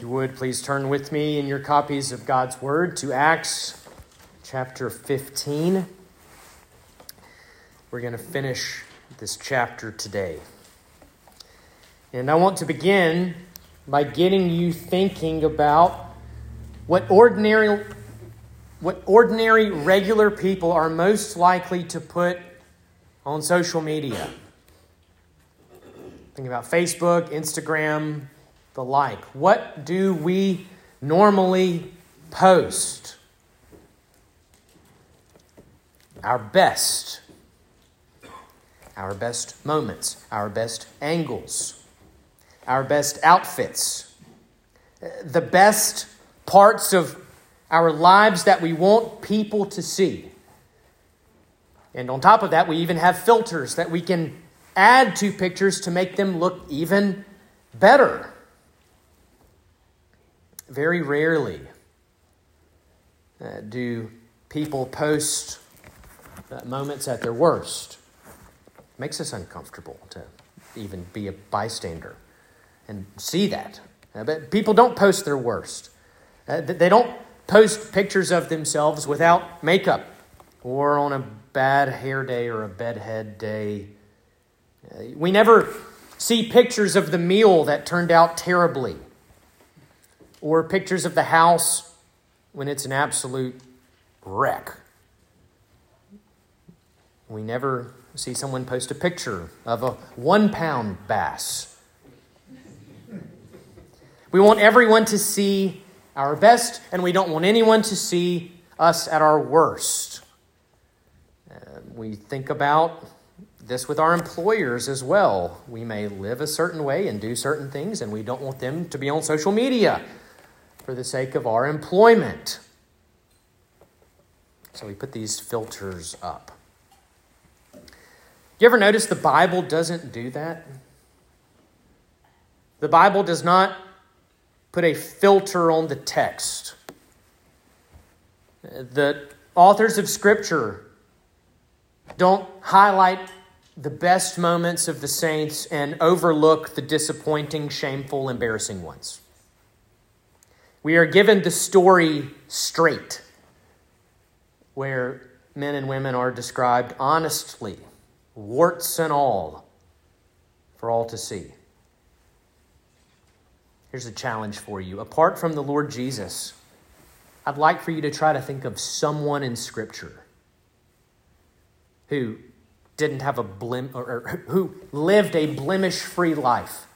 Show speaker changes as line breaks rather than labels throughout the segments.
You would, please turn with me in your copies of God's Word to Acts chapter 15. We're going to finish this chapter today. And I want to begin by getting you thinking about what ordinary what ordinary regular people are most likely to put on social media. Think about Facebook, Instagram, the like. What do we normally post? Our best. Our best moments, our best angles, our best outfits, the best parts of our lives that we want people to see. And on top of that, we even have filters that we can add to pictures to make them look even better. Very rarely uh, do people post uh, moments at their worst. It makes us uncomfortable to even be a bystander and see that. Uh, but people don't post their worst. Uh, they don't post pictures of themselves without makeup or on a bad hair day or a bedhead day. Uh, we never see pictures of the meal that turned out terribly or pictures of the house when it's an absolute wreck. We never see someone post a picture of a one pound bass. We want everyone to see our best, and we don't want anyone to see us at our worst. Uh, we think about this with our employers as well. We may live a certain way and do certain things, and we don't want them to be on social media for the sake of our employment. So we put these filters up. You ever notice the Bible doesn't do that? The Bible does not put a filter on the text. The authors of Scripture don't highlight the best moments of the saints and overlook the disappointing, shameful, embarrassing ones. We are given the story straight, where men and women are described honestly, warts and all, for all to see. Here's a challenge for you. Apart from the Lord Jesus, I'd like for you to try to think of someone in Scripture who didn't have a blim or, or who lived a blemish free life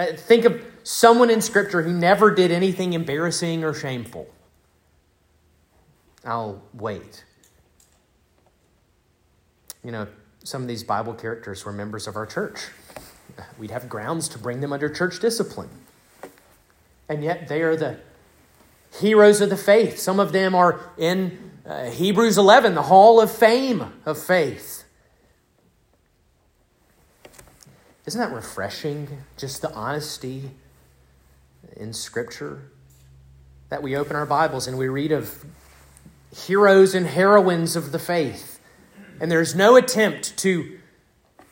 uh, think of someone in Scripture who never did anything embarrassing or shameful. I'll wait. You know, some of these Bible characters were members of our church. We'd have grounds to bring them under church discipline. And yet they are the heroes of the faith. Some of them are in uh, Hebrews 11, the hall of fame of faith. Isn't that refreshing? Just the honesty in Scripture. That we open our Bibles and we read of heroes and heroines of the faith. And there's no attempt to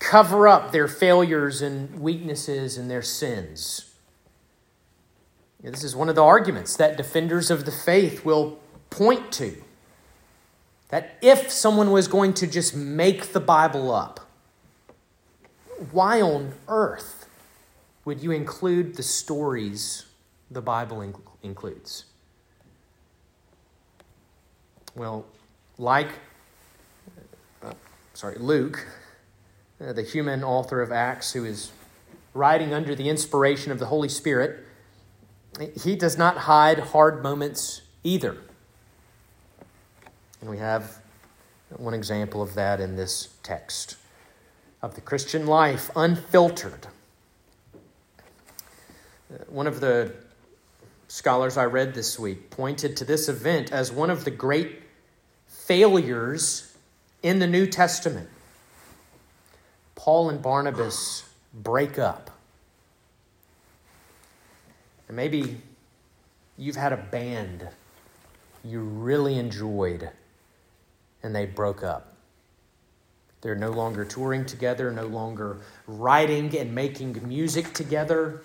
cover up their failures and weaknesses and their sins. This is one of the arguments that defenders of the faith will point to. That if someone was going to just make the Bible up, why on earth would you include the stories the Bible in- includes? Well, like, uh, sorry, Luke, uh, the human author of Acts, who is writing under the inspiration of the Holy Spirit, he does not hide hard moments either. And we have one example of that in this text of the Christian life, unfiltered. Uh, one of the scholars I read this week pointed to this event as one of the great failures in the New Testament. Paul and Barnabas break up. And maybe you've had a band you really enjoyed and they broke up. They're no longer touring together, no longer writing and making music together.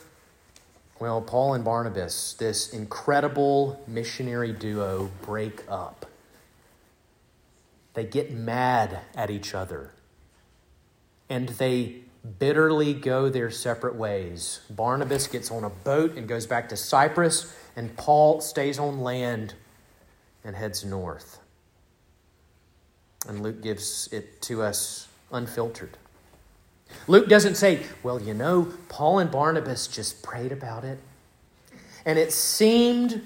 Well, Paul and Barnabas, this incredible missionary duo, break up. They get mad at each other. And they bitterly go their separate ways. Barnabas gets on a boat and goes back to Cyprus, and Paul stays on land and heads north. And Luke gives it to us unfiltered. Luke doesn't say, well, you know, Paul and Barnabas just prayed about it. And it seemed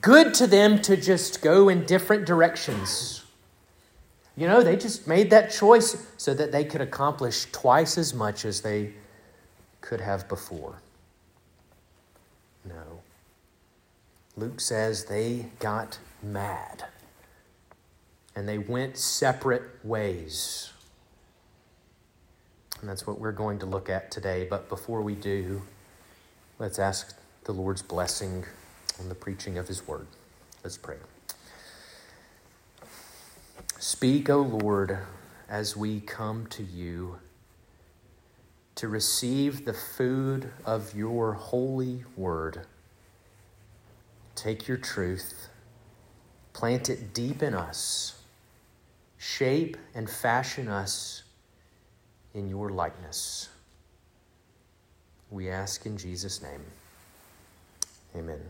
good to them to just go in different directions. You know, they just made that choice so that they could accomplish twice as much as they could have before. No. Luke says they got mad and they went separate ways. And that's what we're going to look at today. But before we do, let's ask the Lord's blessing on the preaching of His word. Let's pray. Speak, O Lord, as we come to you to receive the food of your holy word. Take your truth, plant it deep in us, shape and fashion us in your likeness. We ask in Jesus' name. Amen.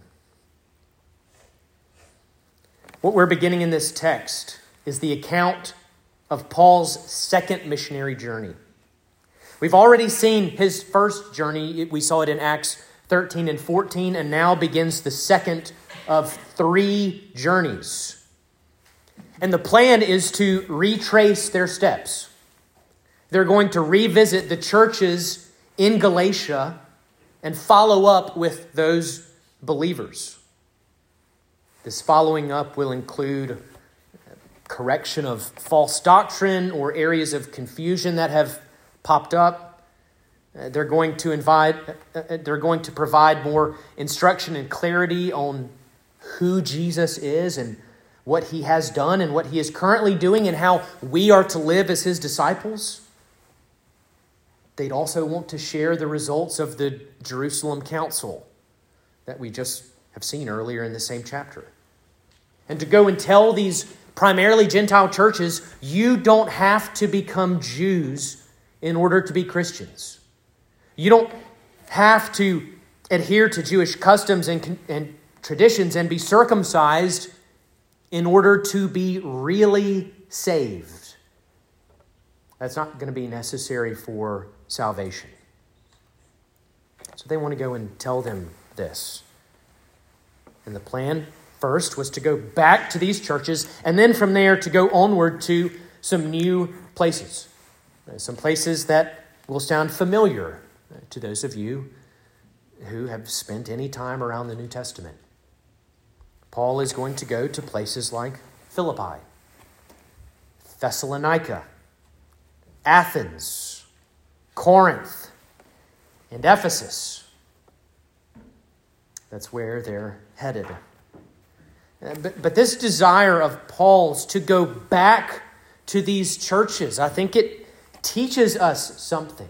What we're beginning in this text is the account of Paul's second missionary journey. We've already seen his first journey. We saw it in Acts 13 and 14, and now begins the second of three journeys. And the plan is to retrace their steps. They're going to revisit the churches in Galatia and follow up with those believers. This following up will include correction of false doctrine or areas of confusion that have popped up. Uh, they're going to invite, uh, uh, they're going to provide more instruction and clarity on who Jesus is and what he has done and what he is currently doing and how we are to live as his disciples. They'd also want to share the results of the Jerusalem Council that we just have seen earlier in the same chapter. And to go and tell these primarily Gentile churches, you don't have to become Jews in order to be Christians. You don't have to adhere to Jewish customs and, and traditions and be circumcised in order to be really saved. That's not going to be necessary for salvation. So they want to go and tell them this. And the plan first was to go back to these churches, and then from there to go onward to some new places. Uh, some places that will sound familiar uh, to those of you who have spent any time around the New Testament. Paul is going to go to places like Philippi, Thessalonica, Athens, Corinth, and Ephesus. That's where they're headed. Uh, but, but this desire of Paul's to go back to these churches, I think it teaches us something.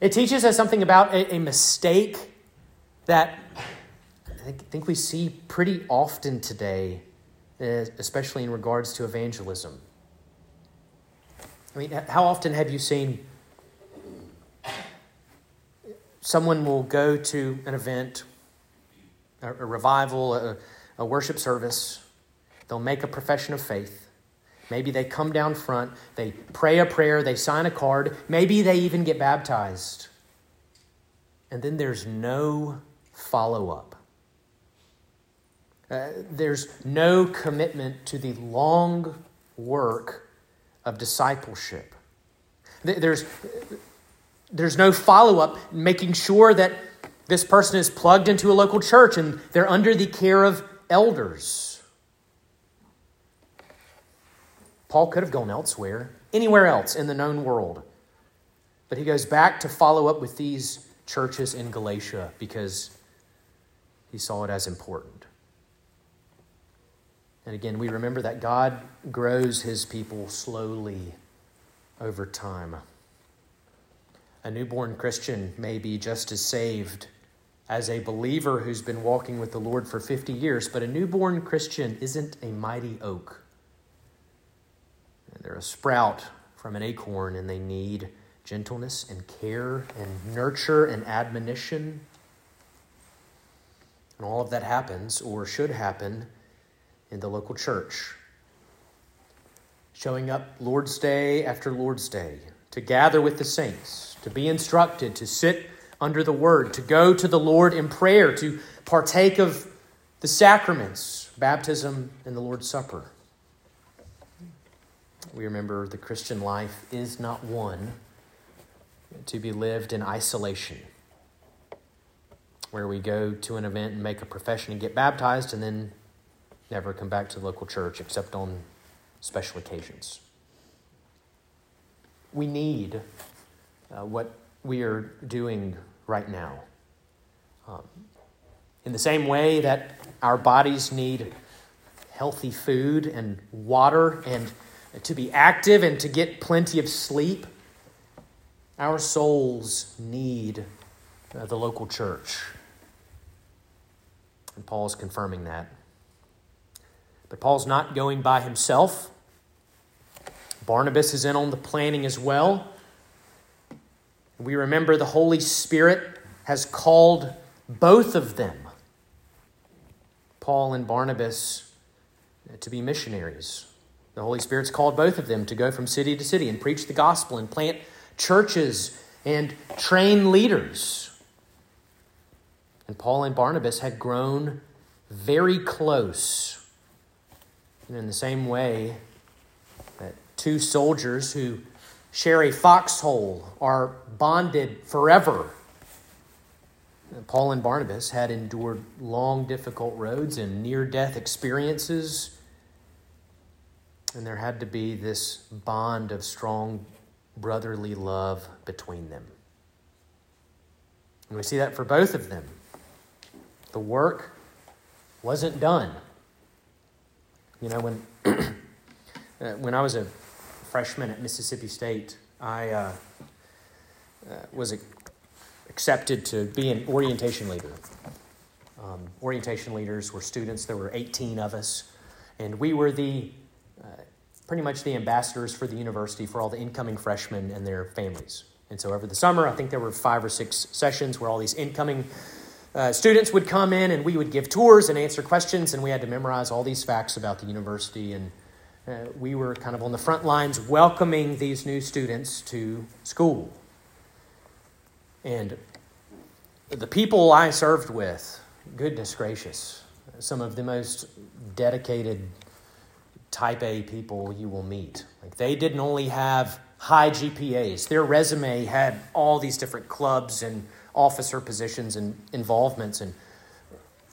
It teaches us something about a, a mistake that I think we see pretty often today, uh, especially in regards to evangelism. I mean, how often have you seen someone will go to an event, a, revival, a, a worship service, they'll make a profession of faith. Maybe they come down front, they pray a prayer, they sign a card, maybe they even get baptized. And then there's no follow up. Uh, there's no commitment to the long work of discipleship. There's, there's no follow up, making sure that this person is plugged into a local church and they're under the care of elders. Paul could have gone elsewhere, anywhere else in the known world. But he goes back to follow up with these churches in Galatia because he saw it as important. And again, we remember that God grows his people slowly over time. A newborn Christian may be just as saved as a believer who's been walking with the Lord for 50 years, but a newborn Christian isn't a mighty oak. They're a sprout from an acorn, and they need gentleness and care and nurture and admonition. And all of that happens, or should happen, in the local church. Showing up Lord's Day after Lord's Day to gather with the saints, to be instructed, to sit under the word, to go to the Lord in prayer, to partake of the sacraments, baptism, and the Lord's Supper. We remember the Christian life is not one to be lived in isolation, where we go to an event and make a profession and get baptized and then never come back to the local church except on special occasions. We need uh, what we are doing right now. Um, in the same way that our bodies need healthy food and water and to be active and to get plenty of sleep, our souls need uh, the local church. And Paul is confirming that. But Paul's not going by himself. Barnabas is in on the planning as well. We remember the Holy Spirit has called both of them, Paul and Barnabas, to be missionaries. The Holy Spirit's called both of them to go from city to city and preach the gospel and plant churches and train leaders. And Paul and Barnabas had grown very close. And in the same way that two soldiers who share a foxhole, are bonded forever. Paul and Barnabas had endured long, difficult roads and near death experiences. And there had to be this bond of strong brotherly love between them. And we see that for both of them. The work wasn't done. You know, when, uh, when I was a freshman at Mississippi State, I uh, uh, was accepted to be an orientation leader. Um, orientation leaders were students, there were 18 of us, and we were the uh, pretty much the ambassadors for the university for all the incoming freshmen and their families. And so over the summer, I think there were five or six sessions where all these incoming uh, students would come in and we would give tours and answer questions, and we had to memorize all these facts about the university and uh, we were kind of on the front lines welcoming these new students to school. And the people I served with, goodness gracious, some of the most dedicated type A people you will meet. Like they didn't only have high GPAs, their resume had all these different clubs and officer positions and involvements, and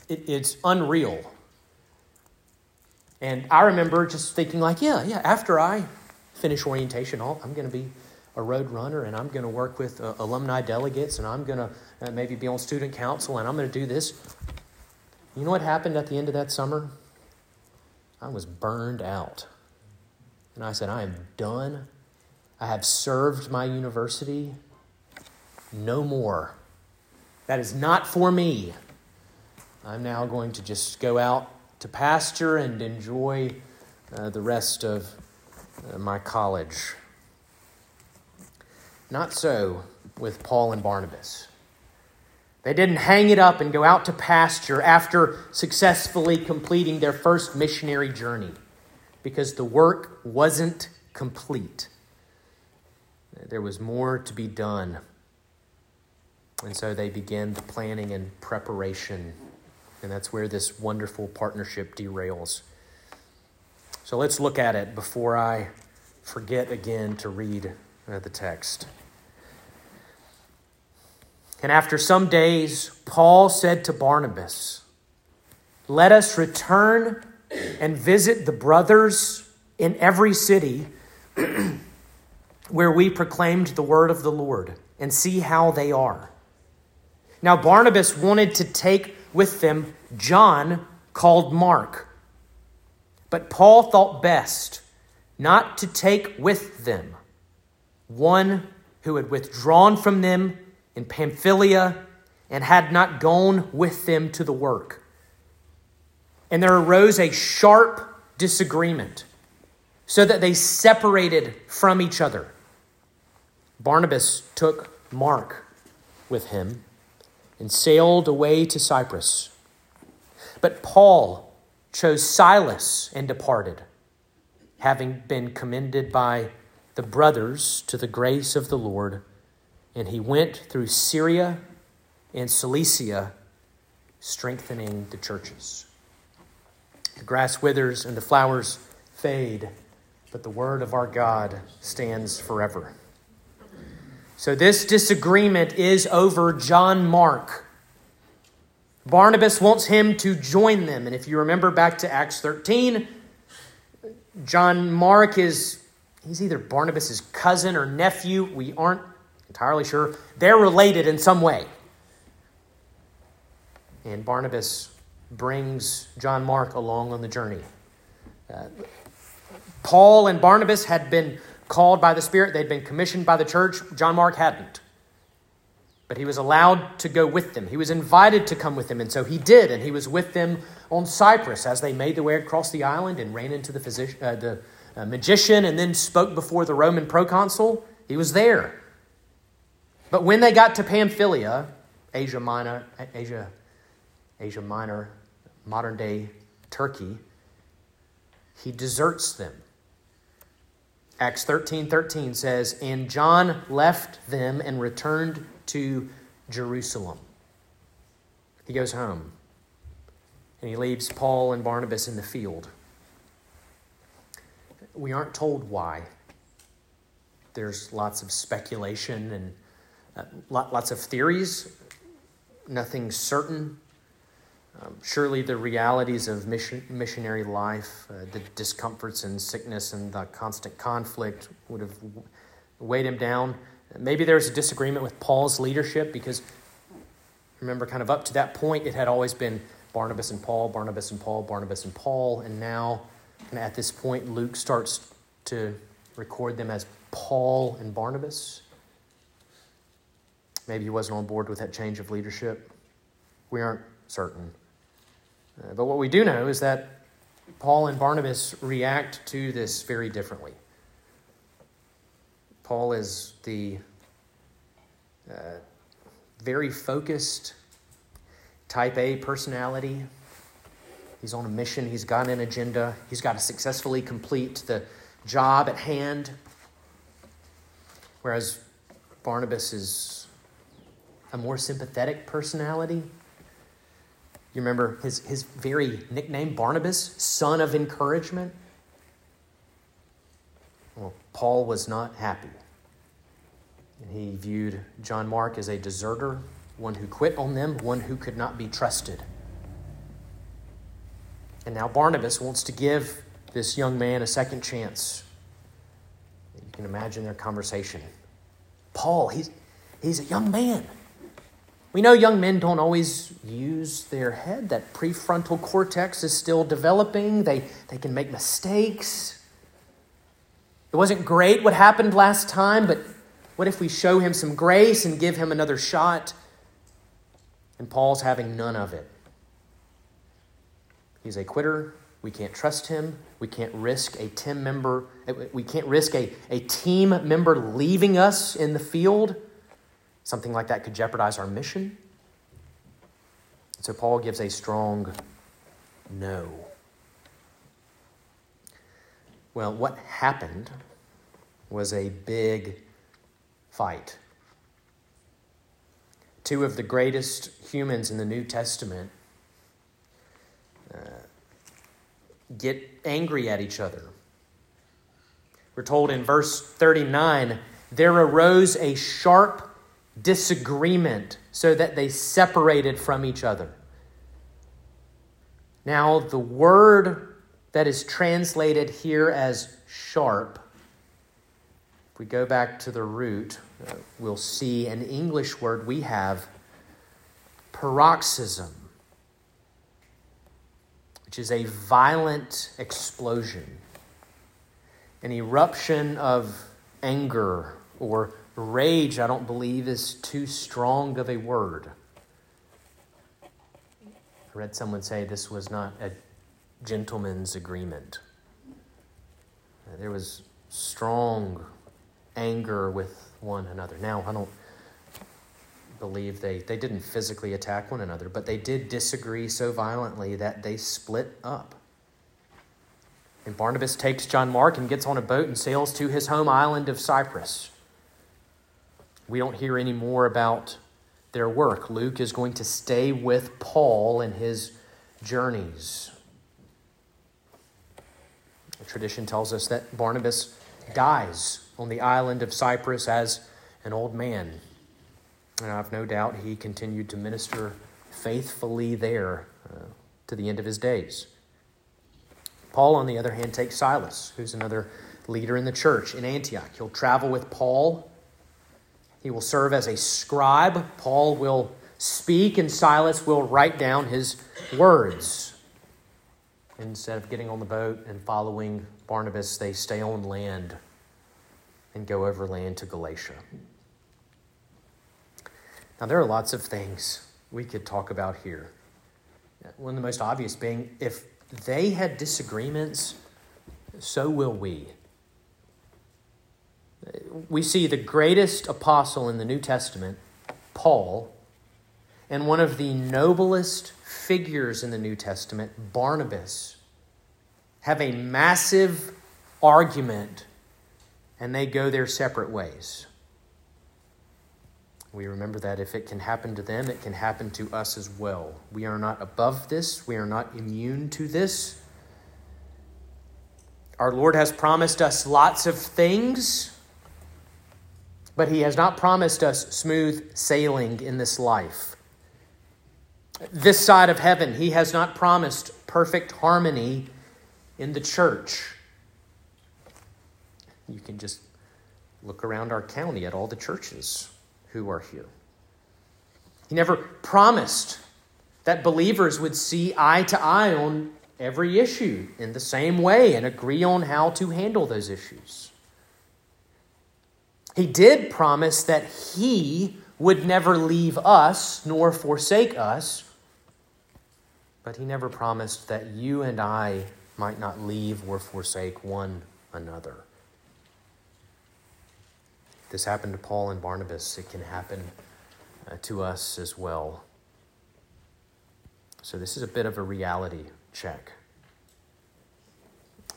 it, it's unreal and I remember just thinking, like, yeah, yeah, after I finish orientation, I'm going to be a road runner and I'm going to work with uh, alumni delegates and I'm going to uh, maybe be on student council and I'm going to do this. You know what happened at the end of that summer? I was burned out. And I said, I am done. I have served my university. No more. That is not for me. I'm now going to just go out to pasture and enjoy uh, the rest of uh, my college. Not so with Paul and Barnabas. They didn't hang it up and go out to pasture after successfully completing their first missionary journey because the work wasn't complete. There was more to be done. And so they begin the planning and preparation and that's where this wonderful partnership derails. So let's look at it before I forget again to read uh, the text. And after some days, Paul said to Barnabas, Let us return and visit the brothers in every city where we proclaimed the word of the Lord and see how they are. Now, Barnabas wanted to take with them John, called Mark. But Paul thought best not to take with them one who had withdrawn from them in Pamphylia and had not gone with them to the work. And there arose a sharp disagreement, so that they separated from each other. Barnabas took Mark with him and sailed away to Cyprus. But Paul chose Silas and departed, having been commended by the brothers to the grace of the Lord. And he went through Syria and Cilicia, strengthening the churches. The grass withers and the flowers fade, but the word of our God stands forever. So, this disagreement is over John Mark. Barnabas wants him to join them. And if you remember back to Acts 13, John Mark is, he's either Barnabas' cousin or nephew. We aren't entirely sure. They're related in some way. And Barnabas brings John Mark along on the journey. Uh, Paul and Barnabas had been called by the Spirit, they'd been commissioned by the church. John Mark hadn't. But he was allowed to go with them. He was invited to come with them, and so he did, and he was with them on Cyprus as they made their way across the island and ran into the, physician, uh, the uh, magician and then spoke before the Roman proconsul. He was there. But when they got to Pamphylia, Asia Minor, Asia, Asia Minor, modern day Turkey, he deserts them Acts 13 13 says, And John left them and returned to Jerusalem. He goes home and he leaves Paul and Barnabas in the field. We aren't told why. There's lots of speculation and uh, lots of theories, nothing certain. Um, surely the realities of mission, missionary life, uh, the discomforts and sickness and the constant conflict would have weighed him down. Maybe there was a disagreement with Paul's leadership because remember, kind of up to that point, it had always been Barnabas and Paul, Barnabas and Paul, Barnabas and Paul, and now and at this point, Luke starts to record them as Paul and Barnabas. Maybe he wasn't on board with that change of leadership. We aren't certain. Uh, but what we do know is that Paul and Barnabas react to this very differently. Paul is the uh, very focused type A personality. He's on a mission, he's got an agenda, he's got to successfully complete the job at hand. Whereas Barnabas is a more sympathetic personality. You remember his, his very nickname, Barnabas, son of encouragement? Well, Paul was not happy. And he viewed John Mark as a deserter, one who quit on them, one who could not be trusted. And now Barnabas wants to give this young man a second chance. You can imagine their conversation. Paul, he's, he's a young man. We know young men don't always use their head. That prefrontal cortex is still developing. They, they can make mistakes. It wasn't great what happened last time, but what if we show him some grace and give him another shot? And Paul's having none of it. He's a quitter. We can't trust him. We can't risk a team member. We can't risk a, a team member leaving us in the field Something like that could jeopardize our mission. So Paul gives a strong no. Well, what happened was a big fight. Two of the greatest humans in the New Testament uh, get angry at each other. We're told in verse 39 there arose a sharp disagreement so that they separated from each other. Now, the word that is translated here as sharp, if we go back to the root, uh, we'll see an English word we have, paroxysm, which is a violent explosion, an eruption of anger or rage, I don't believe, is too strong of a word. I read someone say this was not a gentleman's agreement. There was strong anger with one another. Now, I don't believe they, they didn't physically attack one another, but they did disagree so violently that they split up. And Barnabas takes John Mark and gets on a boat and sails to his home island of Cyprus. We don't hear any more about their work. Luke is going to stay with Paul in his journeys. The tradition tells us that Barnabas dies on the island of Cyprus as an old man. And I have no doubt he continued to minister faithfully there uh, to the end of his days. Paul, on the other hand, takes Silas, who's another leader in the church in Antioch. He'll travel with Paul. He will serve as a scribe. Paul will speak, and Silas will write down his words. Instead of getting on the boat and following Barnabas, they stay on land and go overland to Galatia. Now, there are lots of things we could talk about here. One of the most obvious being if they had disagreements, so will we. We see the greatest apostle in the New Testament, Paul, and one of the noblest figures in the New Testament, Barnabas, have a massive argument and they go their separate ways. We remember that if it can happen to them, it can happen to us as well. We are not above this, we are not immune to this. Our Lord has promised us lots of things, but He has not promised us smooth sailing in this life. This side of heaven, He has not promised perfect harmony in the church. You can just look around our county at all the churches who are here. He never promised that believers would see eye to eye on every issue in the same way and agree on how to handle those issues. He did promise that He would never leave us nor forsake us, but He never promised that you and I might not leave or forsake one another. This happened to Paul and Barnabas. It can happen uh, to us as well. So, this is a bit of a reality check.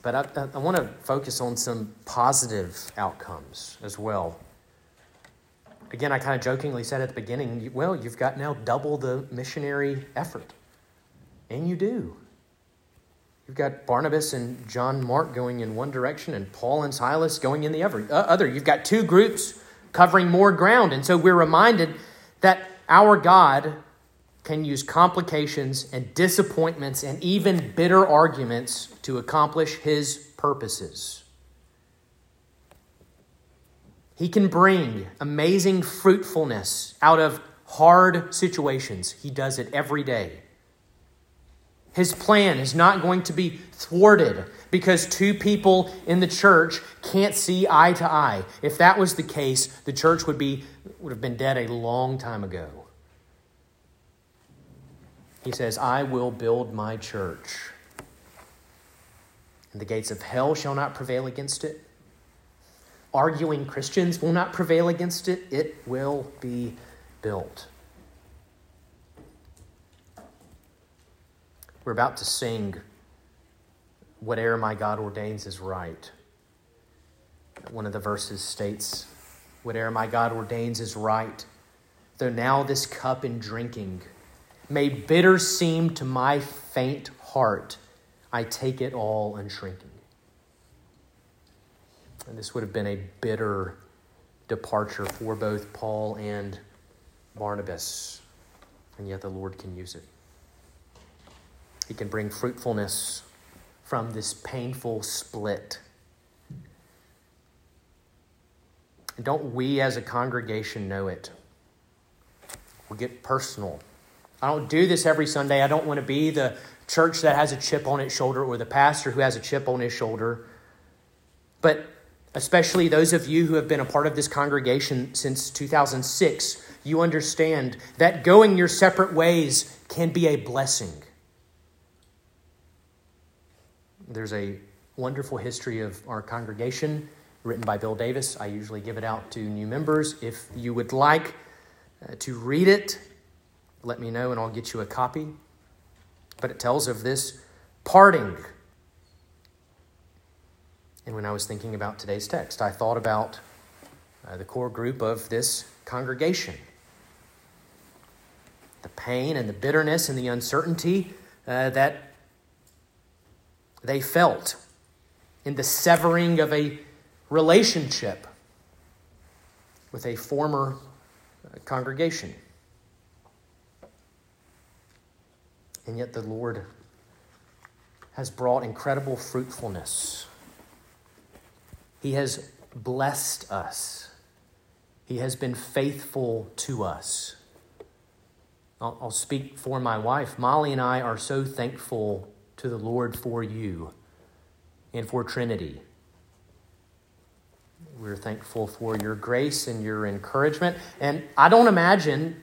But I, I, want to focus on some positive outcomes as well. Again, I kind of jokingly said at the beginning, well, you've got now double the missionary effort. And you do. You've got Barnabas and John Mark going in one direction and Paul and Silas going in the other. Uh, you've got two groups covering more ground. And so we're reminded that our God can use complications and disappointments and even bitter arguments to accomplish his purposes. He can bring amazing fruitfulness out of hard situations. He does it every day. His plan is not going to be thwarted because two people in the church can't see eye to eye. If that was the case, the church would, be, would have been dead a long time ago. He says, I will build my church, and the gates of hell shall not prevail against it. Arguing Christians will not prevail against it. It will be built. We're about to sing Whatever My God Ordains is Right. One of the verses states, Whatever my God ordains is right, though now this cup in drinking may bitter seem to my faint heart, I take it all unshrinking. And this would have been a bitter departure for both Paul and Barnabas, and yet the Lord can use it. He can bring fruitfulness from this painful split. And don't we as a congregation know it? We'll get personal. I don't do this every Sunday. I don't want to be the church that has a chip on its shoulder or the pastor who has a chip on his shoulder. But especially those of you who have been a part of this congregation since 2006, you understand that going your separate ways can be a blessing. There's a wonderful history of our congregation written by Bill Davis. I usually give it out to new members. If you would like uh, to read it, let me know and I'll get you a copy. But it tells of this parting. And when I was thinking about today's text, I thought about uh, the core group of this congregation the pain and the bitterness and the uncertainty uh, that they felt in the severing of a relationship with a former uh, congregation. And yet the Lord has brought incredible fruitfulness. He has blessed us. He has been faithful to us. I'll, I'll, speak for my wife. Molly and I are so thankful to the Lord for you and for Trinity. We're thankful for your grace and your encouragement. And I don't imagine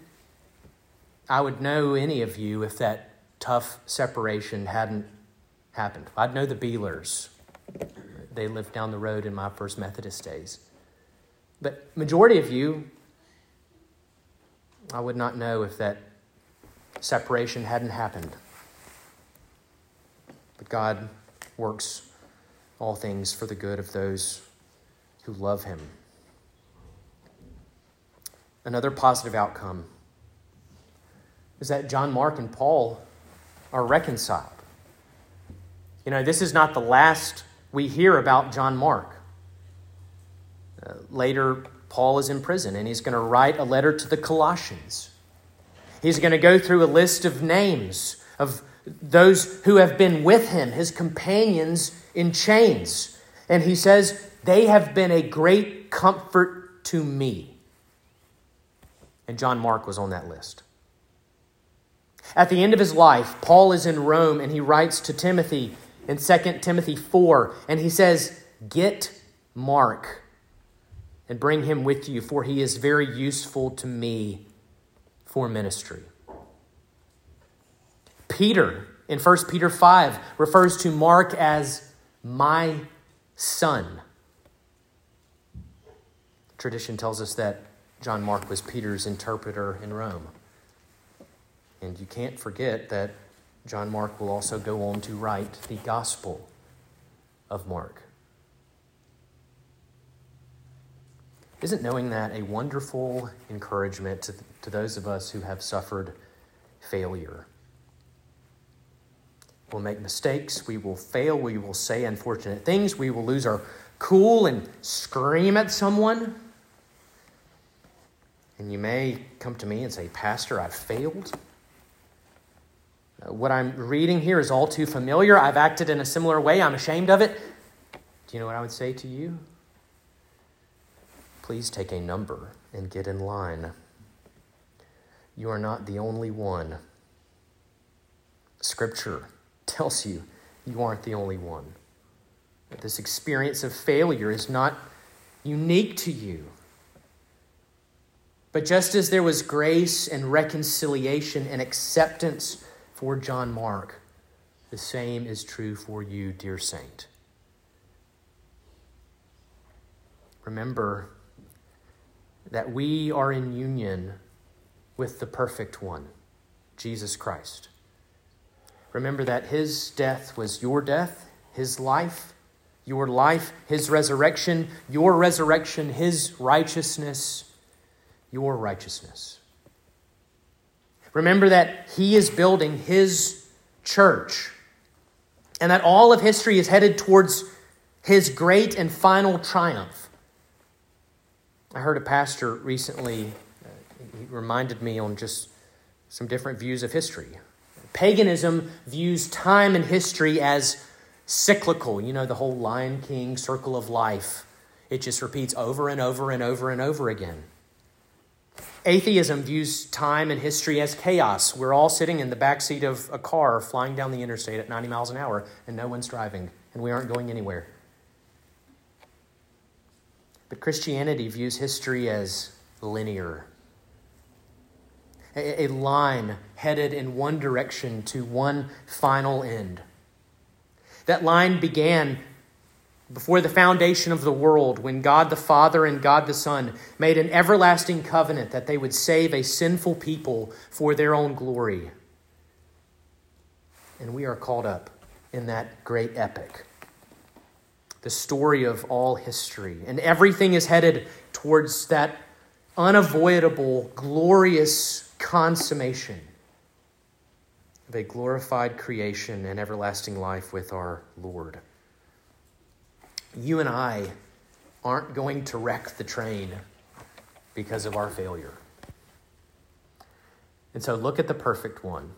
I would know any of you if that tough separation hadn't happened. I'd know the Beelers. They lived down the road in my First Methodist days. But majority of you, I would not know if that separation hadn't happened. But God works all things for the good of those who love him. Another positive outcome is that John Mark and Paul are reconciled. You know, this is not the last we hear about John Mark. Uh, later, Paul is in prison and he's going to write a letter to the Colossians. He's going to go through a list of names of those who have been with him, his companions in chains. And he says, They have been a great comfort to me. And John Mark was on that list. At the end of his life, Paul is in Rome and he writes to Timothy in 2 Timothy 4, and he says, Get Mark and bring him with you, for he is very useful to me for ministry. Peter in 1 Peter 5 refers to Mark as my son. Tradition tells us that John Mark was Peter's interpreter in Rome. And you can't forget that John Mark will also go on to write the Gospel of Mark. Isn't knowing that a wonderful encouragement to, to those of us who have suffered failure? We'll make mistakes, we will fail, we will say unfortunate things, we will lose our cool and scream at someone. And you may come to me and say, Pastor, I've failed. What I'm reading here is all too familiar. I've acted in a similar way. I'm ashamed of it. Do you know what I would say to you? Please take a number and get in line. You are not the only one. Scripture tells you you aren't the only one. That this experience of failure is not unique to you. But just as there was grace and reconciliation and acceptance for John Mark, the same is true for you, dear saint. Remember that we are in union with the perfect one, Jesus Christ. Remember that his death was your death, his life, your life, his resurrection, your resurrection, his righteousness, your righteousness. Remember that he is building his church and that all of history is headed towards his great and final triumph. I heard a pastor recently, uh, he reminded me on just some different views of history. Paganism views time and history as cyclical. You know, the whole Lion King circle of life. It just repeats over and over and over and over again. Atheism views time and history as chaos. We're all sitting in the back seat of a car flying down the interstate at 90 miles an hour, and no one's driving, and we aren't going anywhere. But Christianity views history as linear, a, a line headed in one direction to one final end. That line began before the foundation of the world, when God the Father and God the Son made an everlasting covenant that they would save a sinful people for their own glory. And we are caught up in that great epic, the story of all history. And everything is headed towards that unavoidable, glorious consummation of a glorified creation and everlasting life with our Lord you and I aren't going to wreck the train because of our failure. And so look at the perfect one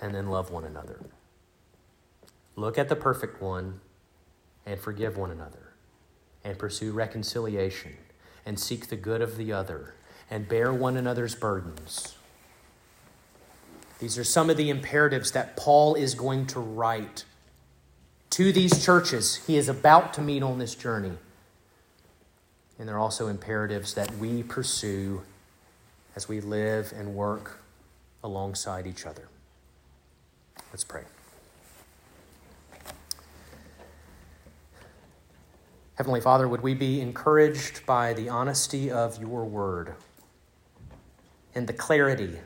and then love one another. Look at the perfect one and forgive one another and pursue reconciliation and seek the good of the other and bear one another's burdens. These are some of the imperatives that Paul is going to write to these churches he is about to meet on this journey. And they're also imperatives that we pursue as we live and work alongside each other. Let's pray. Heavenly Father, would we be encouraged by the honesty of your word and the clarity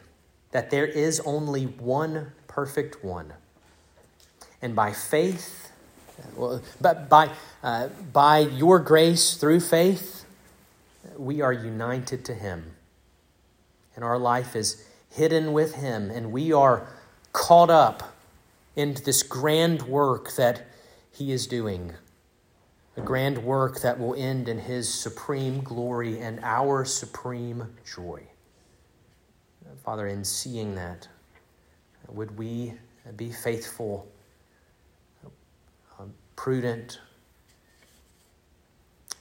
that there is only one perfect one? And by faith, well, but by, uh, by your grace through faith, we are united to Him. And our life is hidden with Him, and we are caught up into this grand work that He is doing. A grand work that will end in His supreme glory and our supreme joy. Father, in seeing that, would we be faithful? Prudent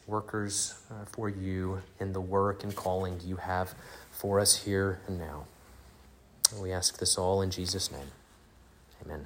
workers uh, for you in the work and calling you have for us here and now. We ask this all in Jesus' name. Amen.